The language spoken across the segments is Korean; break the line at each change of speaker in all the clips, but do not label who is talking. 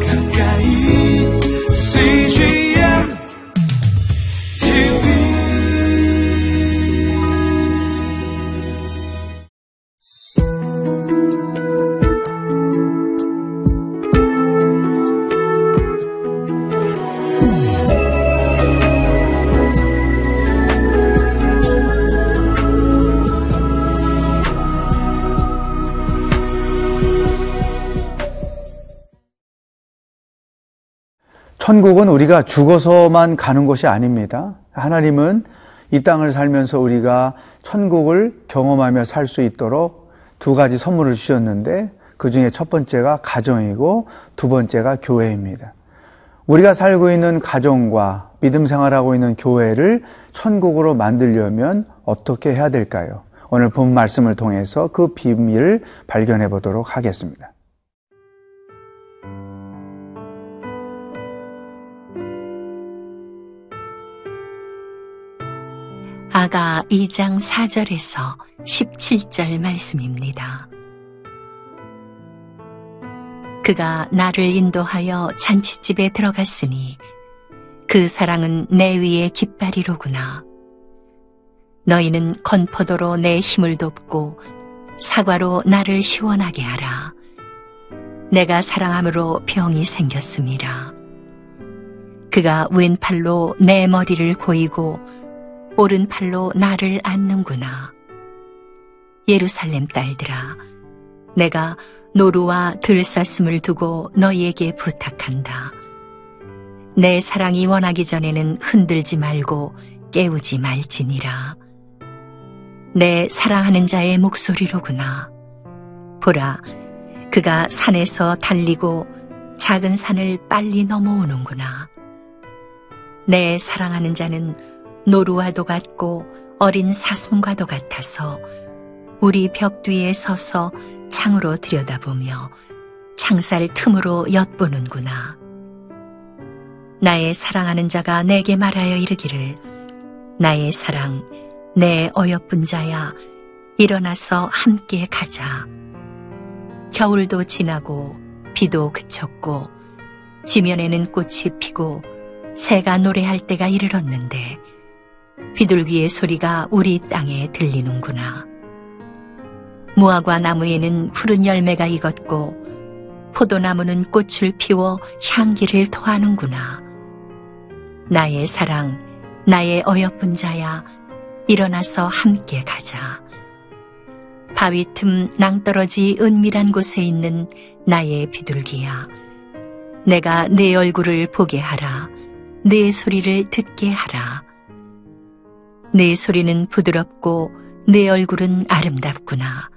가까
천국은 우리가 죽어서만 가는 곳이 아닙니다. 하나님은 이 땅을 살면서 우리가 천국을 경험하며 살 수 있도록 두 가지 선물을 주셨는데 그 중에 첫 번째가 가정이고 두 번째가 교회입니다. 우리가 살고 있는 가정과 믿음 생활하고 있는 교회를 천국으로 만들려면 어떻게 해야 될까요? 오늘 본 말씀을 통해서 그 비밀을 발견해 보도록 하겠습니다.
아가 2장 4절에서 17절 말씀입니다. 그가 나를 인도하여 잔치집에 들어갔으니 그 사랑은 내 위에 깃발이로구나. 너희는 건포도로 내 힘을 돕고 사과로 나를 시원하게 하라. 내가 사랑함으로 병이 생겼습니다. 그가 왼팔로 내 머리를 고이고 오른팔로 나를 안는구나. 예루살렘 딸들아, 내가 노루와 들사슴을 두고 너희에게 부탁한다. 내 사랑이 원하기 전에는 흔들지 말고 깨우지 말지니라. 내 사랑하는 자의 목소리로구나. 보라, 그가 산에서 달리고 작은 산을 빨리 넘어오는구나. 내 사랑하는 자는 노루와도 같고 어린 사슴과도 같아서 우리 벽 뒤에 서서 창으로 들여다보며 창살 틈으로 엿보는구나. 나의 사랑하는 자가 내게 말하여 이르기를 나의 사랑, 내 어여쁜 자야, 일어나서 함께 가자. 겨울도 지나고 비도 그쳤고 지면에는 꽃이 피고 새가 노래할 때가 이르렀는데 비둘기의 소리가 우리 땅에 들리는구나. 무화과 나무에는 푸른 열매가 익었고 포도나무는 꽃을 피워 향기를 토하는구나. 나의 사랑, 나의 어여쁜 자야, 일어나서 함께 가자. 바위 틈 낭떠러지 은밀한 곳에 있는 나의 비둘기야. 내가 내 얼굴을 보게 하라. 내 소리를 듣게 하라. 내 소리는 부드럽고 내 얼굴은 아름답구나.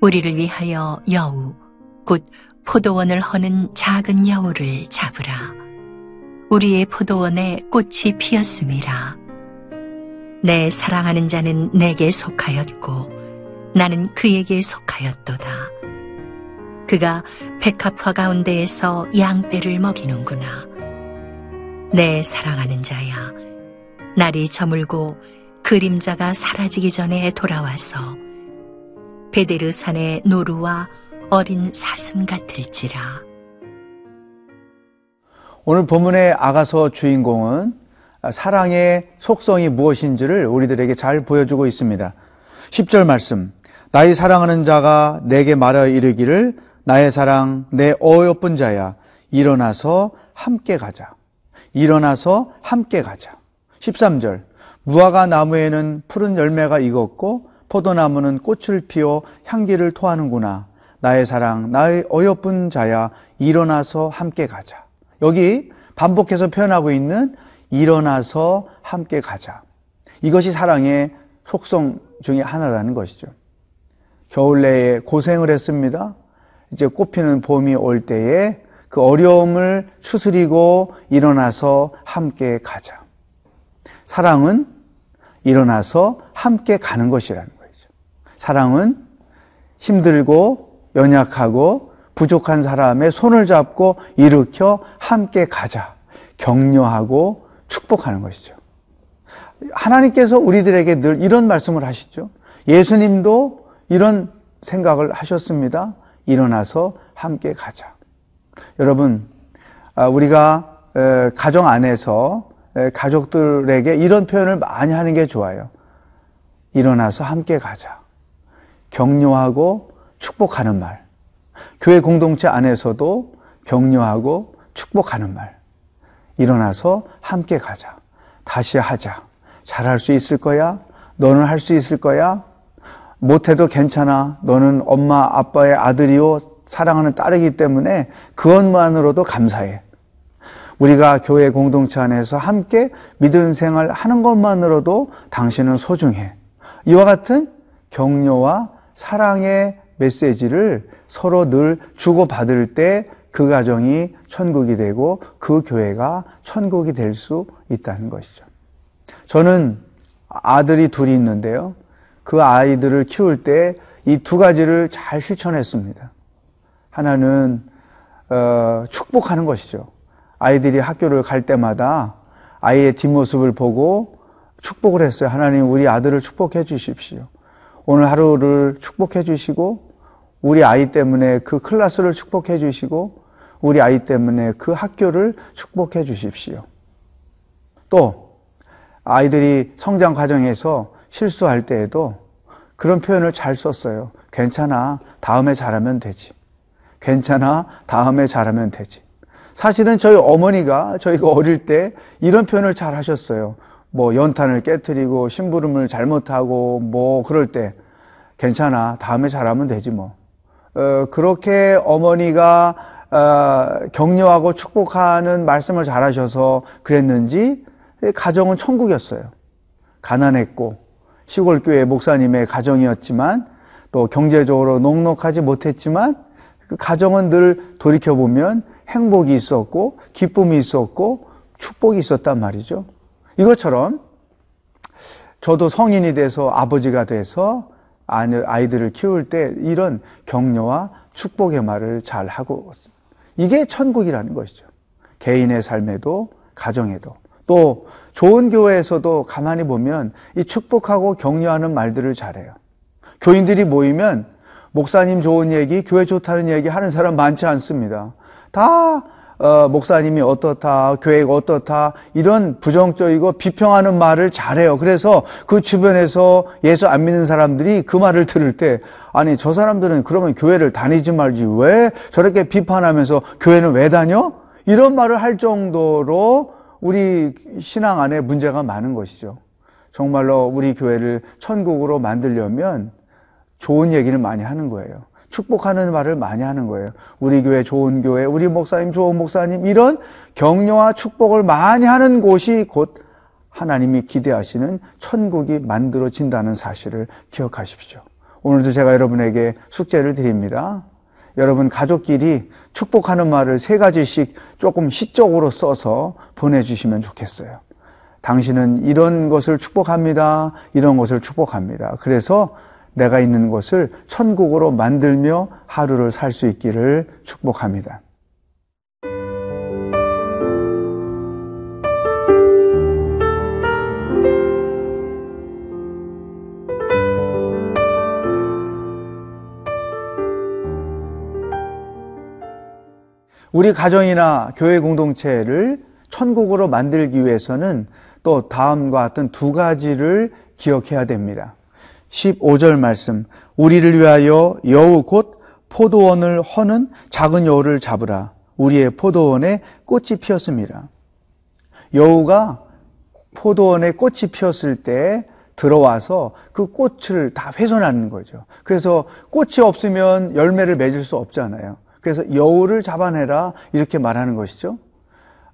우리를 위하여 여우, 곧 포도원을 허는 작은 여우를 잡으라. 우리의 포도원에 꽃이 피었음이라. 내 사랑하는 자는 내게 속하였고 나는 그에게 속하였도다. 그가 백합화 가운데에서 양떼를 먹이는구나. 내 사랑하는 자야. 날이 저물고 그림자가 사라지기 전에 돌아와서 베데르 산의 노루와 어린 사슴 같을지라.
오늘 본문의 아가서 주인공은 사랑의 속성이 무엇인지를 우리들에게 잘 보여주고 있습니다. 10절 말씀. 나의 사랑하는 자가 내게 말하여 이르기를 나의 사랑 내 어여쁜 자야 일어나서 함께 가자. 일어나서 함께 가자. 13절. 무화과 나무에는 푸른 열매가 익었고 포도나무는 꽃을 피워 향기를 토하는구나. 나의 사랑, 나의 어여쁜 자야, 일어나서 함께 가자. 여기 반복해서 표현하고 있는 일어나서 함께 가자. 이것이 사랑의 속성 중에 하나라는 것이죠. 겨울 내에 고생을 했습니다. 이제 꽃피는 봄이 올 때에 그 어려움을 추스리고 일어나서 함께 가자. 사랑은 일어나서 함께 가는 것이라는 거죠. 사랑은 힘들고 연약하고 부족한 사람의 손을 잡고 일으켜 함께 가자. 격려하고 축복하는 것이죠. 하나님께서 우리들에게 늘 이런 말씀을 하시죠. 예수님도 이런 생각을 하셨습니다. 일어나서 함께 가자. 여러분, 아, 우리가 에, 가정 안에서 에, 가족들에게 이런 표현을 많이 하는 게 좋아요. 일어나서 함께 가자. 격려하고 축복하는 말. 교회 공동체 안에서도 격려하고 축복하는 말. 일어나서 함께 가자. 다시 하자. 잘할 수 있을 거야? 너는 할 수 있을 거야? 못해도 괜찮아. 너는 엄마, 아빠의 아들이요. 사랑하는 딸이기 때문에 그것만으로도 감사해. 우리가 교회 공동체 안에서 함께 믿음 생활 하는 것만으로도 당신은 소중해. 이와 같은 격려와 사랑의 메시지를 서로 늘 주고받을 때 그 가정이 천국이 되고 그 교회가 천국이 될 수 있다는 것이죠. 저는 아들이 둘이 있는데요. 그 아이들을 키울 때 이 두 가지를 잘 실천했습니다. 하나는 어, 축복하는 것이죠. 아이들이 학교를 갈 때마다 아이의 뒷모습을 보고 축복을 했어요. 하나님 우리 아들을 축복해 주십시오. 오늘 하루를 축복해 주시고 우리 아이 때문에 그 클래스를 축복해 주시고 우리 아이 때문에 그 학교를 축복해 주십시오. 또 아이들이 성장 과정에서 실수할 때에도 그런 표현을 잘 썼어요. 괜찮아. 다음에 잘하면 되지. 괜찮아. 다음에 잘하면 되지. 사실은 저희 어머니가 저희가 어릴 때 이런 표현을 잘 하셨어요. 뭐 연탄을 깨뜨리고 심부름을 잘못하고 뭐 그럴 때 괜찮아. 다음에 잘하면 되지 뭐. 어, 그렇게 어머니가 어, 격려하고 축복하는 말씀을 잘하셔서 그랬는지 가정은 천국이었어요. 가난했고 시골 교회 목사님의 가정이었지만 또 경제적으로 녹록하지 못했지만 그 가정은 늘 돌이켜 보면 행복이 있었고 기쁨이 있었고 축복이 있었단 말이죠. 이것처럼 저도 성인이 돼서 아버지가 돼서 아이들을 키울 때 이런 격려와 축복의 말을 잘 하고 이게 천국이라는 것이죠. 개인의 삶에도 가정에도 또 좋은 교회에서도 가만히 보면 이 축복하고 격려하는 말들을 잘해요. 교인들이 모이면 목사님 좋은 얘기, 교회 좋다는 얘기 하는 사람 많지 않습니다. 다 어, 목사님이 어떻다, 교회가 어떻다, 이런 부정적이고 비평하는 말을 잘해요. 그래서 그 주변에서 예수 안 믿는 사람들이 그 말을 들을 때, 아니, 저 사람들은 그러면 교회를 다니지 말지. 왜 저렇게 비판하면서 교회는 왜 다녀? 이런 말을 할 정도로 우리 신앙 안에 문제가 많은 것이죠. 정말로 우리 교회를 천국으로 만들려면 좋은 얘기를 많이 하는 거예요. 축복하는 말을 많이 하는 거예요. 우리 교회 좋은 교회, 우리 목사님 좋은 목사님, 이런 격려와 축복을 많이 하는 곳이 곧 하나님이 기대하시는 천국이 만들어진다는 사실을 기억하십시오. 오늘도 제가 여러분에게 숙제를 드립니다. 여러분 가족끼리 축복하는 말을 세 가지씩 조금 시적으로 써서 보내주시면 좋겠어요. 당신은 이런 것을 축복합니다. 이런 것을 축복합니다. 그래서 내가 있는 곳을 천국으로 만들며 하루를 살 수 있기를 축복합니다. 우리 가정이나 교회 공동체를 천국으로 만들기 위해서는 또 다음과 같은 두 가지를 기억해야 됩니다. 15절 말씀 우리를 위하여 여우 곧 포도원을 허는 작은 여우를 잡으라 우리의 포도원에 꽃이 피었습니다. 여우가 포도원에 꽃이 피었을 때 들어와서 그 꽃을 다 훼손하는 거죠. 그래서 꽃이 없으면 열매를 맺을 수 없잖아요. 그래서 여우를 잡아내라 이렇게 말하는 것이죠.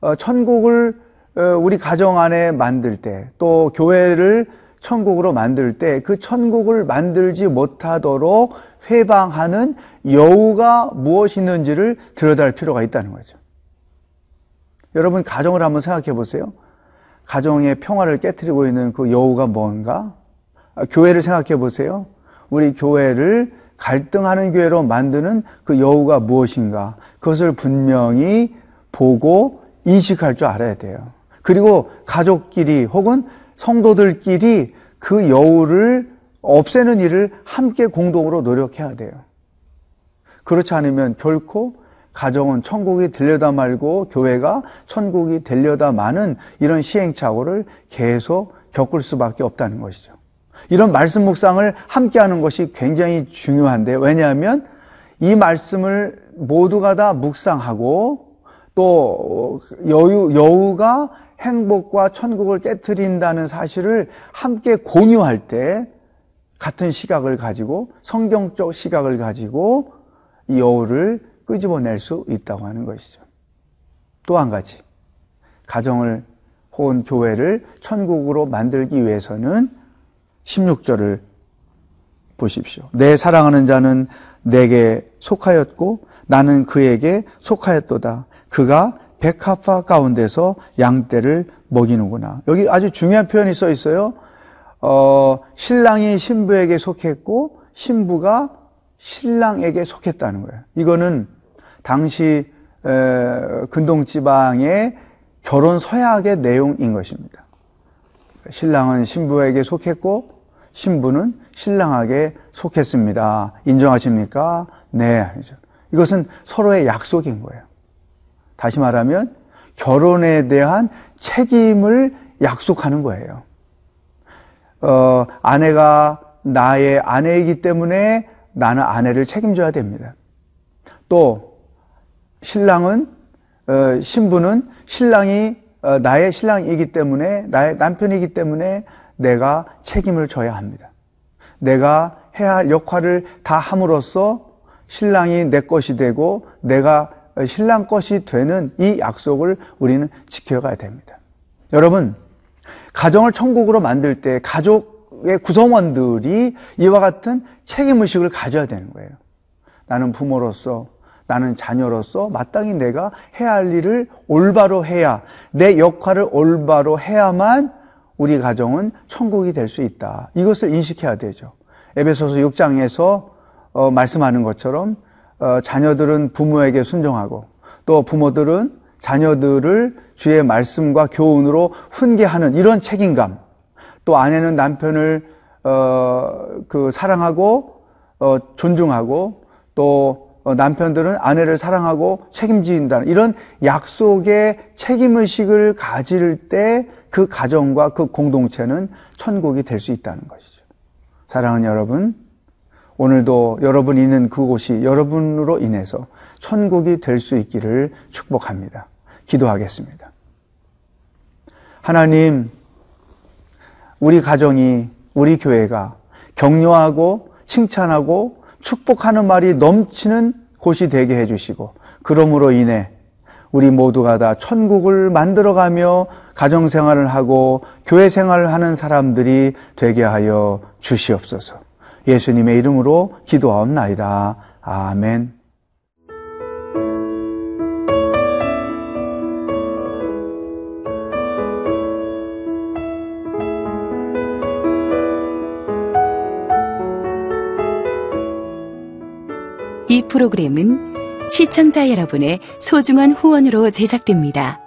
어, 천국을 어, 우리 가정 안에 만들 때 또 교회를 천국으로 만들 때 그 천국을 만들지 못하도록 회방하는 여우가 무엇이 있는지를 들여다볼 필요가 있다는 거죠. 여러분 가정을 한번 생각해 보세요. 가정의 평화를 깨뜨리고 있는 그 여우가 뭔가? 아, 교회를 생각해 보세요. 우리 교회를 갈등하는 교회로 만드는 그 여우가 무엇인가? 그것을 분명히 보고 인식할 줄 알아야 돼요. 그리고 가족끼리 혹은 성도들끼리 그 여우를 없애는 일을 함께 공동으로 노력해야 돼요. 그렇지 않으면 결코 가정은 천국이 되려다 말고 교회가 천국이 되려다 마는 이런 시행착오를 계속 겪을 수밖에 없다는 것이죠. 이런 말씀 묵상을 함께 하는 것이 굉장히 중요한데 왜냐하면 이 말씀을 모두가 다 묵상하고 또 여유 여우가 행복과 천국을 깨뜨린다는 사실을 함께 공유할 때 같은 시각을 가지고 성경적 시각을 가지고 이 여우를 끄집어낼 수 있다고 하는 것이죠. 또 한 가지 가정을 혹은 교회를 천국으로 만들기 위해서는 16절을 보십시오. 내 사랑하는 자는 내게 속하였고 나는 그에게 속하였도다. 그가 백합화 가운데서 양떼를 먹이는구나. 여기 아주 중요한 표현이 써 있어요. 어, 신랑이 신부에게 속했고 신부가 신랑에게 속했다는 거예요. 이거는 당시 에, 근동지방의 결혼 서약의 내용인 것입니다. 신랑은 신부에게 속했고 신부는 신랑에게 속했습니다. 인정하십니까? 네. 이것은 서로의 약속인 거예요. 다시 말하면 결혼에 대한 책임을 약속하는 거예요. 어, 아내가 나의 아내이기 때문에 나는 아내를 책임져야 됩니다. 또 신랑은 어, 신부는 신랑이 어, 나의 신랑이기 때문에 나의 남편이기 때문에 내가 책임을 져야 합니다. 내가 해야 할 역할을 다 함으로써 신랑이 내 것이 되고 내가 신랑 것이 되는 이 약속을 우리는 지켜가야 됩니다. 여러분, 가정을 천국으로 만들 때 가족의 구성원들이 이와 같은 책임의식을 가져야 되는 거예요. 나는 부모로서, 나는 자녀로서 마땅히 내가 해야 할 일을 올바로 해야, 내 역할을 올바로 해야만 우리 가정은 천국이 될 수 있다. 이것을 인식해야 되죠. 에베소서 6장에서 어, 말씀하는 것처럼 어, 자녀들은 부모에게 순종하고 또 부모들은 자녀들을 주의 말씀과 교훈으로 훈계하는 이런 책임감. 또 아내는 남편을 어, 그 사랑하고 어, 존중하고 또 어, 남편들은 아내를 사랑하고 책임진다는 이런 약속의 책임 의식을 가질 때 그 가정과 그 공동체는 천국이 될 수 있다는 것이죠. 사랑하는 여러분, 오늘도 여러분이 있는 그곳이 여러분으로 인해서 천국이 될 수 있기를 축복합니다. 기도하겠습니다. 하나님, 우리 가정이, 우리 교회가 격려하고 칭찬하고 축복하는 말이 넘치는 곳이 되게 해주시고, 그러므로 인해 우리 모두가 다 천국을 만들어가며 가정 생활을 하고 교회 생활을 하는 사람들이 되게 하여 주시옵소서. 예수님의 이름으로 기도하옵나이다. 아멘.
이 프로그램은 시청자 여러분의 소중한 후원으로 제작됩니다.